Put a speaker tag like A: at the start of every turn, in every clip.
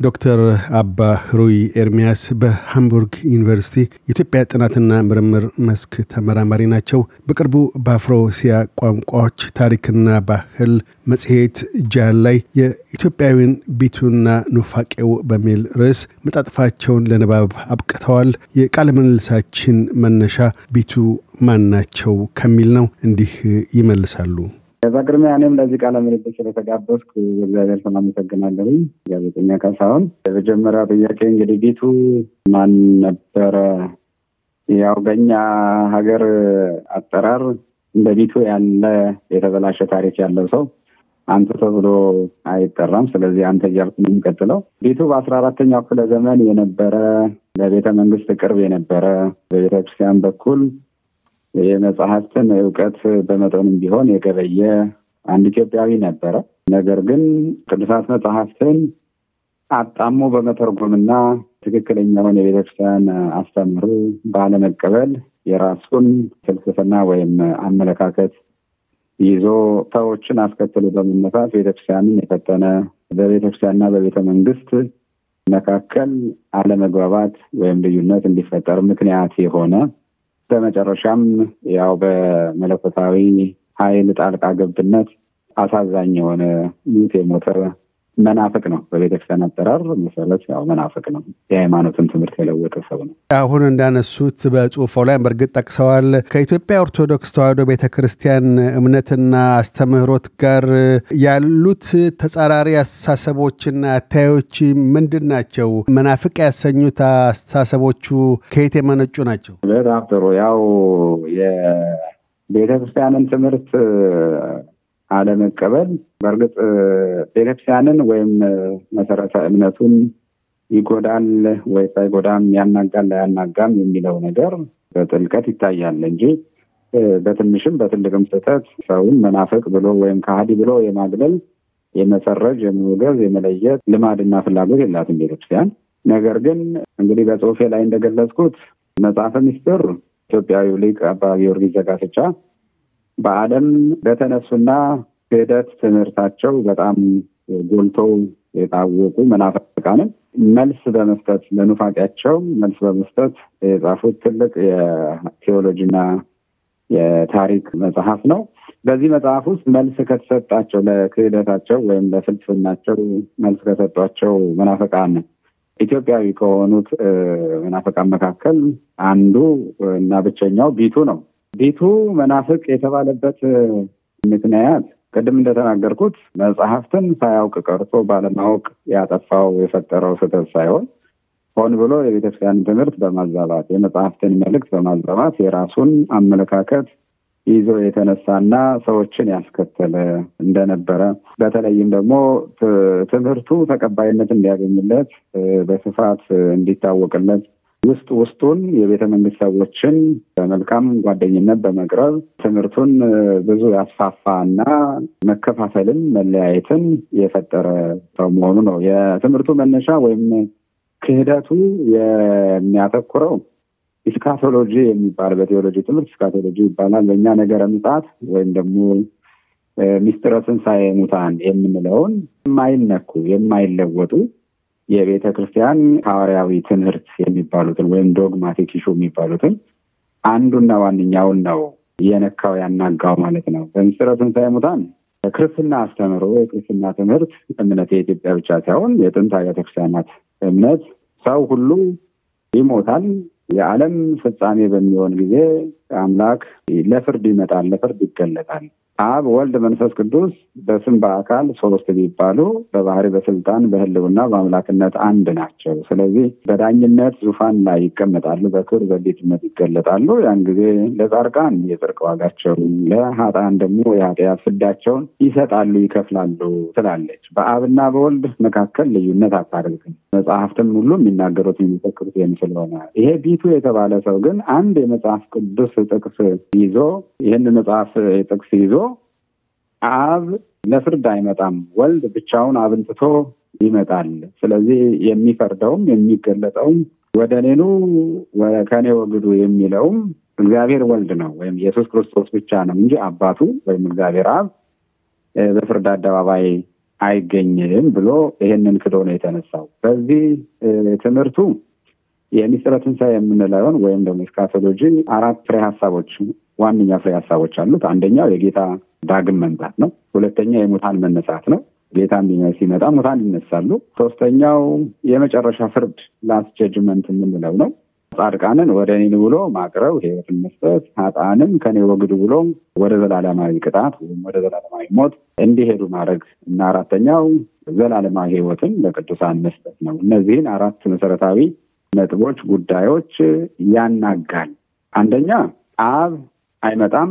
A: ዶክተር አባ ህሩይ ኤርሚያስ በሃምቡርግ ዩኒቨርሲቲ የኢትዮጵያ ጥናትና ምርምር መስክ ተመራማሪ ናቸው። በቅርቡ በአፍሮኤዥያ ቋንቋዎች ታሪክና ባህል መጽሔት ጃን ላይ የኢትዮጵያዊን ቢቱና ኑፋቄው በሚል ርዕስ መጣጥፋቸውን ለንባብ አብቅተዋል። የቃለ ምልልሳችን መነሻ ቢቱ ማን ናቸው ከሚል ነው። እንዲህ ይመልሳሉ።
B: በቅድሚያ እኔም ለዚህ ቃለ ምልልስ ስለተጋበዝኩ እግዚአብሔር ስም አመሰግናለሁ። ጋዜጠኛ ካሳሁን፣ የመጀመሪያ ጥያቄ እንግዲህ ቢቱ ማን ነበረ? ያው በኛ ሀገር አጠራር እንደ ቢቱ ያለ የተበላሸ ታሪክ ያለው ሰው አንቱ ተብሎ አይጠራም። ስለዚህ አንተ እያልኩ ነው የሚቀጥለው። ቢቱ በአስራ አራተኛው ክፍለ ዘመን የነበረ ለቤተ መንግስት ቅርብ የነበረ በቤተክርስቲያን በኩል የመጽሐፍትን እውቀት በመጠኑም ቢሆን የገበየ አንድ ኢትዮጵያዊ ነበረ። ነገር ግን ቅዱሳት መጽሐፍትን አጣሞ በመተርጎምና ትክክለኛውን የቤተክርስቲያን አስተምህሮ ባለመቀበል የራሱን ፍልስፍና ወይም አመለካከት ይዞ ሰዎችን አስከትሎ በመነሳት ቤተክርስቲያንን የፈተነ በቤተክርስቲያንና በቤተ መንግስት መካከል አለመግባባት ወይም ልዩነት እንዲፈጠር ምክንያት የሆነ በመጨረሻም ያው በመለኮታዊ ኃይል ጣልቃ ገብነት አሳዛኝ የሆነ ሙት የሞተ መናፍቅ ነው። በቤተክርስቲያን አጠራር መሰረት ያው መናፍቅ ነው። የሃይማኖትን ትምህርት የለወጠ ሰው ነው።
A: አሁን እንዳነሱት በጽሁፎ ላይ በእርግጥ ጠቅሰዋል። ከኢትዮጵያ ኦርቶዶክስ ተዋሕዶ ቤተ ክርስቲያን እምነትና አስተምህሮት ጋር ያሉት ተጻራሪ አስተሳሰቦችና አታዮች ምንድን ናቸው? መናፍቅ ያሰኙት አስተሳሰቦቹ ከየት የመነጩ ናቸው?
B: በጣም ጥሩ። ያው የቤተ ክርስቲያንን ትምህርት አለመቀበል በእርግጥ ቤተክርስቲያንን ወይም መሰረተ እምነቱን ይጎዳል ወይ ሳይጎዳም ያናጋል ላያናጋም የሚለው ነገር በጥልቀት ይታያል እንጂ በትንሽም በትልቅም ስህተት ሰውን መናፍቅ ብሎ ወይም ከሃዲ ብሎ የማግለል የመሰረጅ፣ የመውገዝ፣ የመለየት ልማድና ፍላጎት የላትም ቤተክርስቲያን። ነገር ግን እንግዲህ በጽሁፌ ላይ እንደገለጽኩት መጽሐፈ ምስጢር ኢትዮጵያዊው ሊቅ አባ ጊዮርጊስ ዘጋስጫ በዓለም በተነሱና ክህደት ትምህርታቸው በጣም ጎልተው የታወቁ መናፍቃንን መልስ በመስጠት ለኑፋቄያቸው መልስ በመስጠት የጻፉት ትልቅ የቴዎሎጂና የታሪክ መጽሐፍ ነው። በዚህ መጽሐፍ ውስጥ መልስ ከተሰጣቸው ለክህደታቸው ወይም ለፍልስፍናቸው መልስ ከሰጧቸው መናፍቃን ኢትዮጵያዊ ከሆኑት መናፍቃን መካከል አንዱ እና ብቸኛው ቢቱ ነው። ቢቱ መናፍቅ የተባለበት ምክንያት ቅድም እንደተናገርኩት መጽሐፍትን ሳያውቅ ቀርቶ ባለማወቅ ያጠፋው የፈጠረው ስህተት ሳይሆን ሆን ብሎ የቤተክርስቲያን ትምህርት በማዛባት የመጽሐፍትን መልእክት በማዛባት የራሱን አመለካከት ይዞ የተነሳና ሰዎችን ያስከተለ እንደነበረ በተለይም ደግሞ ትምህርቱ ተቀባይነት እንዲያገኝለት በስፋት እንዲታወቅለት ውስጥ ውስጡን የቤተ መንግስት ሰዎችን በመልካም ጓደኝነት በመቅረብ ትምህርቱን ብዙ ያስፋፋ እና መከፋፈልን፣ መለያየትን የፈጠረ ሰው መሆኑ ነው። የትምህርቱ መነሻ ወይም ክህደቱ የሚያተኩረው ኢስካቶሎጂ የሚባል በቴዎሎጂ ትምህርት ኢስካቶሎጂ ይባላል። በእኛ ነገረ ምጽአት ወይም ደግሞ ሚስጥረ ትንሣኤ ሙታን የምንለውን የማይነኩ የማይለወጡ የቤተ ክርስቲያን ሐዋርያዊ ትምህርት የሚባሉትን ወይም dogmatic issue የሚባሉትን አንዱና ዋነኛውን ነው የነካው ያናጋው ማለት ነው። በምስጢረ ትንሣኤ ሙታን ክርስትና አስተምሮ የክርስትና ትምህርት እምነት የኢትዮጵያ ብቻ ሳይሆን የጥንት አብያተ ክርስቲያናት እምነት ሰው ሁሉ ይሞታል፣ የዓለም ፍጻሜ በሚሆን ጊዜ አምላክ ለፍርድ ይመጣል፣ ለፍርድ ይገለጣል። አብ ወልድ መንፈስ ቅዱስ በስም በአካል ሶስት ቢባሉ በባህሪ በስልጣን በህልውና በአምላክነት አንድ ናቸው። ስለዚህ በዳኝነት ዙፋን ላይ ይቀመጣሉ፣ በክብር በጌትነት ይገለጣሉ። ያን ጊዜ ለጻድቃን የጽድቅ ዋጋቸውን፣ ለሀጣን ደግሞ የኃጢአት ፍዳቸውን ይሰጣሉ፣ ይከፍላሉ ትላለች። በአብና በወልድ መካከል ልዩነት አታደርግም። መጽሐፍትም ሁሉ የሚናገሩት የሚፈክሩት ይህን ስለሆነ ይሄ ቢቱ የተባለ ሰው ግን አንድ የመጽሐፍ ቅዱስ ጥቅስ ይዞ ይህን መጽሐፍ ጥቅስ ይዞ አብ ለፍርድ አይመጣም፣ ወልድ ብቻውን አብን ትቶ ይመጣል። ስለዚህ የሚፈርደውም የሚገለጠውም ወደ እኔኑ ከእኔ ወግዱ የሚለውም እግዚአብሔር ወልድ ነው ወይም ኢየሱስ ክርስቶስ ብቻ ነው እንጂ አባቱ ወይም እግዚአብሔር አብ በፍርድ አደባባይ አይገኝም ብሎ ይሄንን ክዶ ነው የተነሳው። በዚህ ትምህርቱ የሚስጥረ ትንሣኤ የምንለውን ወይም ደግሞ eschatology አራት ፍሬ ሀሳቦች ዋነኛ ፍሬ ሀሳቦች አሉት። አንደኛው የጌታ ዳግም መምጣት ነው። ሁለተኛ የሙታን መነሳት ነው። ጌታ ሲመጣ ሙታን ይነሳሉ። ሶስተኛው የመጨረሻ ፍርድ last judgment የምንለው ነው። ጻድቃንን ወደ እኔ ብሎ ማቅረብ ህይወትን መስጠት፣ ሀጣንም ከኔ ወግዱ ብሎ ወደ ዘላለማዊ ቅጣት ወይም ወደ ዘላለማዊ ሞት እንዲሄዱ ማድረግ እና አራተኛው ዘላለማዊ ህይወትን ለቅዱሳን መስጠት ነው። እነዚህን አራት መሰረታዊ ነጥቦች፣ ጉዳዮች ያናጋል። አንደኛ አብ አይመጣም፣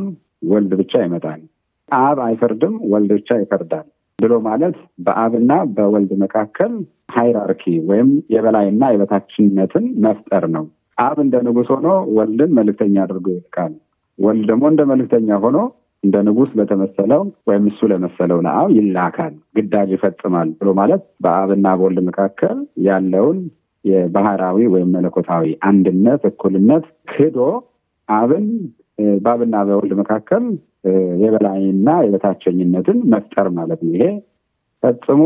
B: ወልድ ብቻ ይመጣል። አብ አይፈርድም፣ ወልድ ብቻ ይፈርዳል ብሎ ማለት በአብና በወልድ መካከል ሃይራርኪ ወይም የበላይና የበታችነትን መፍጠር ነው። አብ እንደ ንጉሥ ሆኖ ወልድን መልእክተኛ አድርጎ ይልካል። ወልድ ደግሞ እንደ መልእክተኛ ሆኖ እንደ ንጉሥ ለተመሰለው ወይም እሱ ለመሰለው ለአብ ይላካል፣ ግዳጅ ይፈጽማል ብሎ ማለት በአብና በወልድ መካከል ያለውን የባህራዊ ወይም መለኮታዊ አንድነት፣ እኩልነት ክዶ አብን በአብና በወልድ መካከል የበላይና የበታቸኝነትን መፍጠር ማለት ነው። ይሄ ፈጽሞ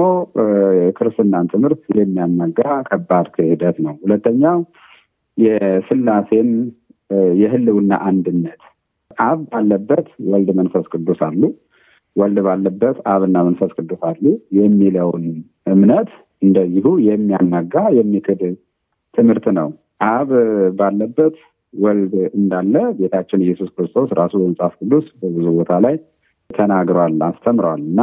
B: የክርስትናን ትምህርት የሚያናጋ ከባድ ክህደት ነው። ሁለተኛው የስላሴን የህልውና አንድነት አብ ባለበት ወልድ መንፈስ ቅዱስ አሉ፣ ወልድ ባለበት አብና መንፈስ ቅዱስ አሉ የሚለውን እምነት እንደዚሁ የሚያናጋ የሚክድ ትምህርት ነው። አብ ባለበት ወልድ እንዳለ ጌታችን ኢየሱስ ክርስቶስ ራሱ በመጽሐፍ ቅዱስ በብዙ ቦታ ላይ ተናግሯል፣ አስተምረዋል እና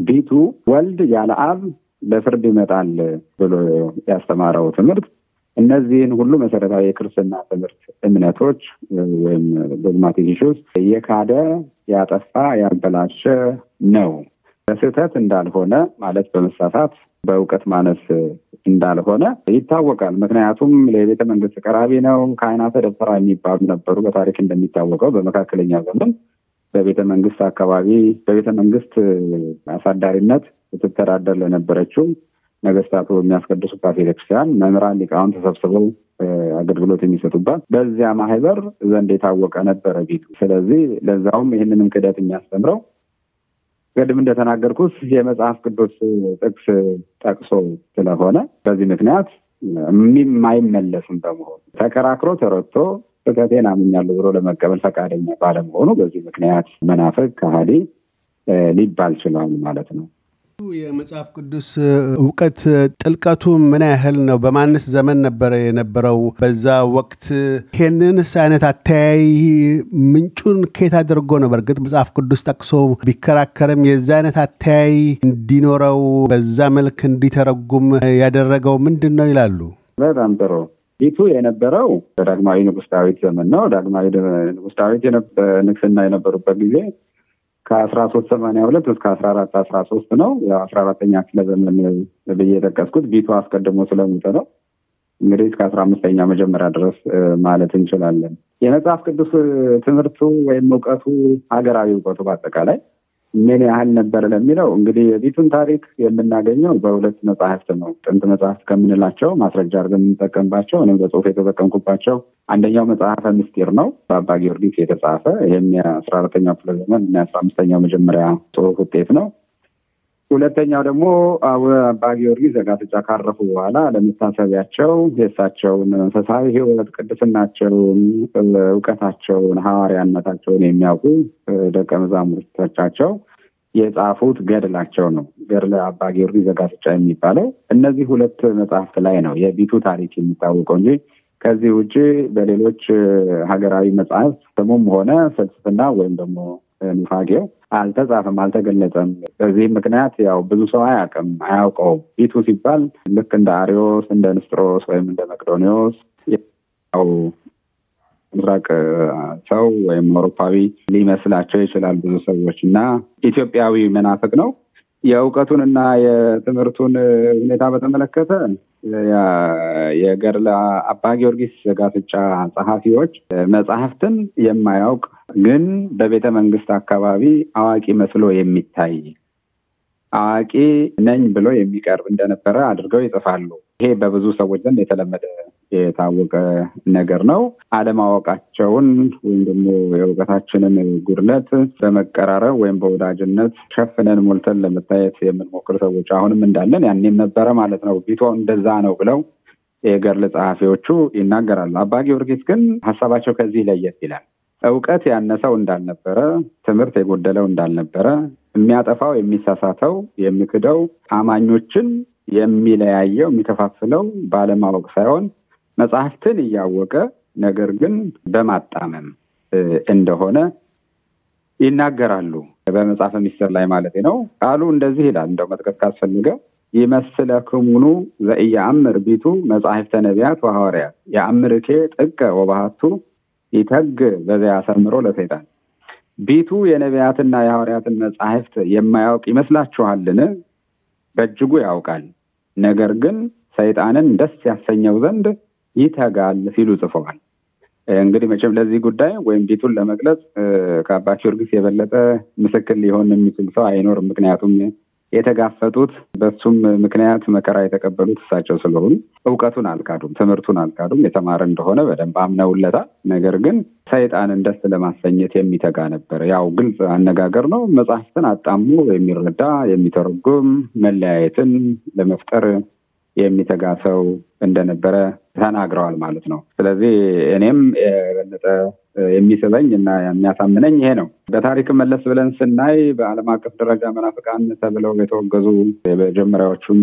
B: ቢቱ ወልድ ያለ አብ ለፍርድ ይመጣል ብሎ ያስተማረው ትምህርት እነዚህን ሁሉ መሰረታዊ የክርስትና ትምህርት እምነቶች ወይም ዶግማቲክ የካደ ያጠፋ ያበላሸ ነው። በስህተት እንዳልሆነ ማለት በመሳሳት በእውቀት ማነስ እንዳልሆነ ይታወቃል። ምክንያቱም ለቤተ መንግስት ቀራቢ ነው። ካህናተ ደብተራ የሚባሉ ነበሩ። በታሪክ እንደሚታወቀው በመካከለኛ ዘመን በቤተ መንግስት አካባቢ በቤተ መንግስት አሳዳሪነት ስትተዳደር ለነበረችው ነገስታቱ የሚያስቀድሱባት ቤተክርስቲያን መምህራን ሊቃውን ተሰብስበው አገልግሎት የሚሰጡባት በዚያ ማህበር ዘንድ የታወቀ ነበረ ቤቱ። ስለዚህ ለዛውም ይህንንም ክደት የሚያስተምረው ቅድም እንደተናገርኩት የመጽሐፍ ቅዱስ ጥቅስ ጠቅሶ ስለሆነ በዚህ ምክንያት የማይመለስም በመሆኑ ተከራክሮ ተረድቶ ስህተቴን አምኛለሁ ብሎ ለመቀበል ፈቃደኛ ባለመሆኑ በዚህ ምክንያት መናፍቅ ከሃዲ ሊባል ችሏል ማለት ነው።
A: የመጽሐፍ ቅዱስ እውቀት ጥልቀቱ ምን ያህል ነው? በማንስ ዘመን ነበረ የነበረው? በዛ ወቅት ይሄንንስ አይነት አተያይ ምንጩን ከየት አድርጎ ነው? በእርግጥ መጽሐፍ ቅዱስ ጠቅሶ ቢከራከርም የዛ አይነት አተያይ እንዲኖረው በዛ መልክ እንዲተረጉም ያደረገው ምንድን ነው ይላሉ።
B: በጣም ጥሩ። ፊቱ የነበረው በዳግማዊ ንጉሥ ዳዊት ዘመን ነው። ዳግማዊ ንጉሥ ዳዊት ንግስና የነበሩበት ጊዜ ከአስራ ሶስት ሰማንያ ሁለት እስከ አስራ አራት አስራ ሶስት ነው። አስራ አራተኛ ክፍለ ዘመን ብዬ የጠቀስኩት ቢቱ አስቀድሞ ስለሞተ ነው። እንግዲህ እስከ አስራ አምስተኛ መጀመሪያ ድረስ ማለት እንችላለን። የመጽሐፍ ቅዱስ ትምህርቱ ወይም እውቀቱ ሀገራዊ እውቀቱ በአጠቃላይ ምን ያህል ነበር ለሚለው እንግዲህ የቢቱን ታሪክ የምናገኘው በሁለት መጽሐፍት ነው። ጥንት መጽሐፍት ከምንላቸው ማስረጃ አድርገን የምንጠቀምባቸው እኔም በጽሁፍ የተጠቀምኩባቸው አንደኛው መጽሐፈ ምስጢር ነው በአባ ጊዮርጊስ የተጻፈ ይህም የአስራ አራተኛው ክፍለ ዘመን እና የአስራ አምስተኛው መጀመሪያ ጽሁፍ ውጤት ነው። ሁለተኛው ደግሞ አባ ጊዮርጊስ ዘጋስጫ ካረፉ በኋላ ለመታሰቢያቸው የእሳቸውን መንፈሳዊ ሕይወት፣ ቅድስናቸውን፣ እውቀታቸውን፣ ሐዋርያነታቸውን የሚያውቁ ደቀ መዛሙርቶቻቸው የጻፉት ገድላቸው ነው። ገድለ አባ ጊዮርጊስ ዘጋስጫ የሚባለው እነዚህ ሁለት መጽሐፍት ላይ ነው የቢቱ ታሪክ የሚታወቀው እንጂ ከዚህ ውጭ በሌሎች ሀገራዊ መጽሐፍት ስሙም ሆነ ፍልስፍና ወይም ደግሞ ኑፋጌው አልተጻፈም፣ አልተገለጸም። በዚህም ምክንያት ያው ብዙ ሰው አያውቅም፣ አያውቀውም። ቢቱ ሲባል ልክ እንደ አሪዮስ፣ እንደ ንስጥሮስ ወይም እንደ መቅዶኒዎስ ያው ምስራቅ ሰው ወይም አውሮፓዊ ሊመስላቸው ይችላል ብዙ ሰዎች እና ኢትዮጵያዊ መናፍቅ ነው። የእውቀቱንና የትምህርቱን ሁኔታ በተመለከተ የገድለ አባ ጊዮርጊስ ዘጋስጫ ጸሐፊዎች መጽሐፍትን የማያውቅ ግን በቤተ መንግስት አካባቢ አዋቂ መስሎ የሚታይ አዋቂ ነኝ ብሎ የሚቀርብ እንደነበረ አድርገው ይጽፋሉ። ይሄ በብዙ ሰዎች ዘንድ የተለመደ የታወቀ ነገር ነው። አለማወቃቸውን ወይም ደግሞ የእውቀታችንን ጉድለት በመቀራረብ ወይም በወዳጅነት ሸፍነን ሞልተን ለመታየት የምንሞክር ሰዎች አሁንም እንዳለን ያኔም ነበረ ማለት ነው። ቢቶ እንደዛ ነው ብለው የገርል ጸሐፊዎቹ ይናገራሉ። አባ ጊዮርጊስ ግን ሀሳባቸው ከዚህ ለየት ይላል። እውቀት ያነሰው እንዳልነበረ፣ ትምህርት የጎደለው እንዳልነበረ፣ የሚያጠፋው የሚሳሳተው፣ የሚክደው አማኞችን የሚለያየው የሚከፋፍለው ባለማወቅ ሳይሆን መጽሐፍትን እያወቀ ነገር ግን በማጣመም እንደሆነ ይናገራሉ። በመጽሐፈ ሚስጥር ላይ ማለት ነው። ቃሉ እንደዚህ ይላል። እንደው መጥቀስ ካስፈልገ ይመስለክሙኑ ዘኢየአምር ቢቱ መጻሕፍተ ነቢያት ወሐዋርያት የአምርኬ ጥቀ ወባህቱ ይተግ በዚያ አሰምሮ ለሰይጣን ቢቱ የነቢያትና የሐዋርያትን መጻሕፍት የማያውቅ ይመስላችኋልን? በእጅጉ ያውቃል። ነገር ግን ሰይጣንን ደስ ያሰኘው ዘንድ ይተጋል ሲሉ ጽፈዋል። እንግዲህ መቼም ለዚህ ጉዳይ ወይም ቢቱን ለመግለጽ ከአባ ጊዮርጊስ የበለጠ ምስክር ሊሆን የሚችል ሰው አይኖርም። ምክንያቱም የተጋፈጡት በሱም ምክንያት መከራ የተቀበሉት እሳቸው ስለሆኑ እውቀቱን አልካዱም፣ ትምህርቱን አልካዱም። የተማረ እንደሆነ በደንብ አምነውለታል። ነገር ግን ሰይጣንን ደስ ለማሰኘት የሚተጋ ነበር። ያው ግልጽ አነጋገር ነው። መጽሐፍትን አጣሙ የሚረዳ የሚተረጉም፣ መለያየትን ለመፍጠር የሚተጋ ሰው እንደነበረ ተናግረዋል ማለት ነው። ስለዚህ እኔም የበለጠ የሚስበኝ እና የሚያሳምነኝ ይሄ ነው። በታሪክ መለስ ብለን ስናይ በዓለም አቀፍ ደረጃ መናፍቃን ተብለው የተወገዙ የመጀመሪያዎቹም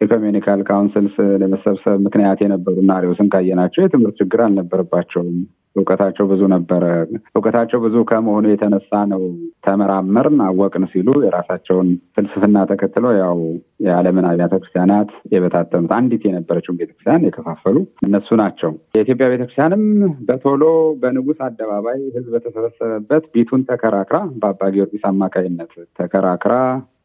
B: ecumenical councils ለመሰብሰብ ምክንያት የነበሩ እነ አርዮስን ካየናቸው የትምህርት ችግር አልነበረባቸውም። እውቀታቸው ብዙ ነበረ። እውቀታቸው ብዙ ከመሆኑ የተነሳ ነው ተመራመርን፣ አወቅን ሲሉ የራሳቸውን ፍልስፍና ተከትለው ያው የዓለምን አብያተ ክርስቲያናት የበታተኑት አንዲት የነበረችውን ቤተክርስቲያን የከፋፈሉ እነሱ ናቸው። የኢትዮጵያ ቤተክርስቲያንም በቶሎ በንጉሥ አደባባይ ሕዝብ በተሰበሰበበት ቢቱን ተከራክራ በአባ ጊዮርጊስ አማካይነት ተከራክራ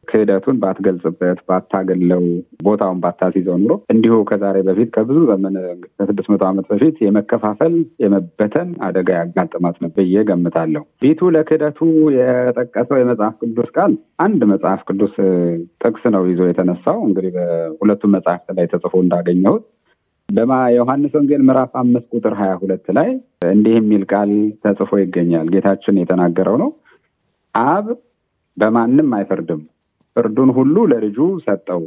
B: ክህደቱን ባትገልጽበት ባታገለው ቦታውን ባታስይዘው ኑሮ እንዲሁ ከዛሬ በፊት ከብዙ ዘመን ከስድስት መቶ ዓመት በፊት የመከፋፈል የመበተን አደጋ ያጋጥማት ነው ብዬ ገምታለሁ። ቢቱ ለክህደቱ የጠቀሰው የመጽሐፍ ቅዱስ ቃል አንድ መጽሐፍ ቅዱስ ጥቅስ ነው ይዞ የተነሳው እንግዲህ በሁለቱም መጽሐፍት ላይ ተጽፎ እንዳገኘሁት ዮሐንስ ወንጌል ምዕራፍ አምስት ቁጥር ሀያ ሁለት ላይ እንዲህ የሚል ቃል ተጽፎ ይገኛል። ጌታችን የተናገረው ነው። አብ በማንም አይፈርድም ፍርዱን ሁሉ ለልጁ ሰጠው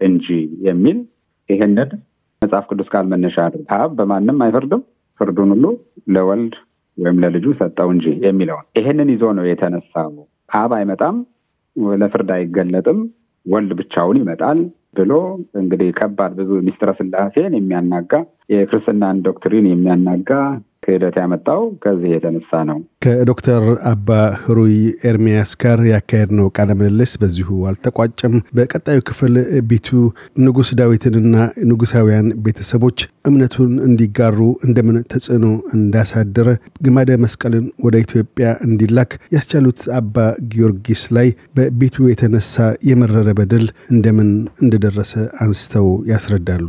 B: እንጂ የሚል ይህንን መጽሐፍ ቅዱስ ቃል መነሻ አድርጎ አብ በማንም አይፈርድም ፍርዱን ሁሉ ለወልድ ወይም ለልጁ ሰጠው እንጂ የሚለውን ይህንን ይዞ ነው የተነሳው። አብ አይመጣም፣ ለፍርድ አይገለጥም፣ ወልድ ብቻውን ይመጣል ብሎ እንግዲህ ከባድ ብዙ ሚስጥረ ስላሴን የሚያናጋ የክርስትናን doctrine የሚያናጋ ክህደት ያመጣው ከዚህ የተነሳ ነው።
A: ከዶክተር አባ ህሩይ ኤርሚያስ ጋር ያካሄድነው ቃለ ምልልስ በዚሁ አልተቋጨም። በቀጣዩ ክፍል ቢቱ ንጉሥ ዳዊትንና ንጉሳውያን ቤተሰቦች እምነቱን እንዲጋሩ እንደምን ተጽዕኖ እንዳሳደረ፣ ግማደ መስቀልን ወደ ኢትዮጵያ እንዲላክ ያስቻሉት አባ ጊዮርጊስ ላይ በቢቱ የተነሳ የመረረ በደል እንደምን እንደደረሰ አንስተው ያስረዳሉ።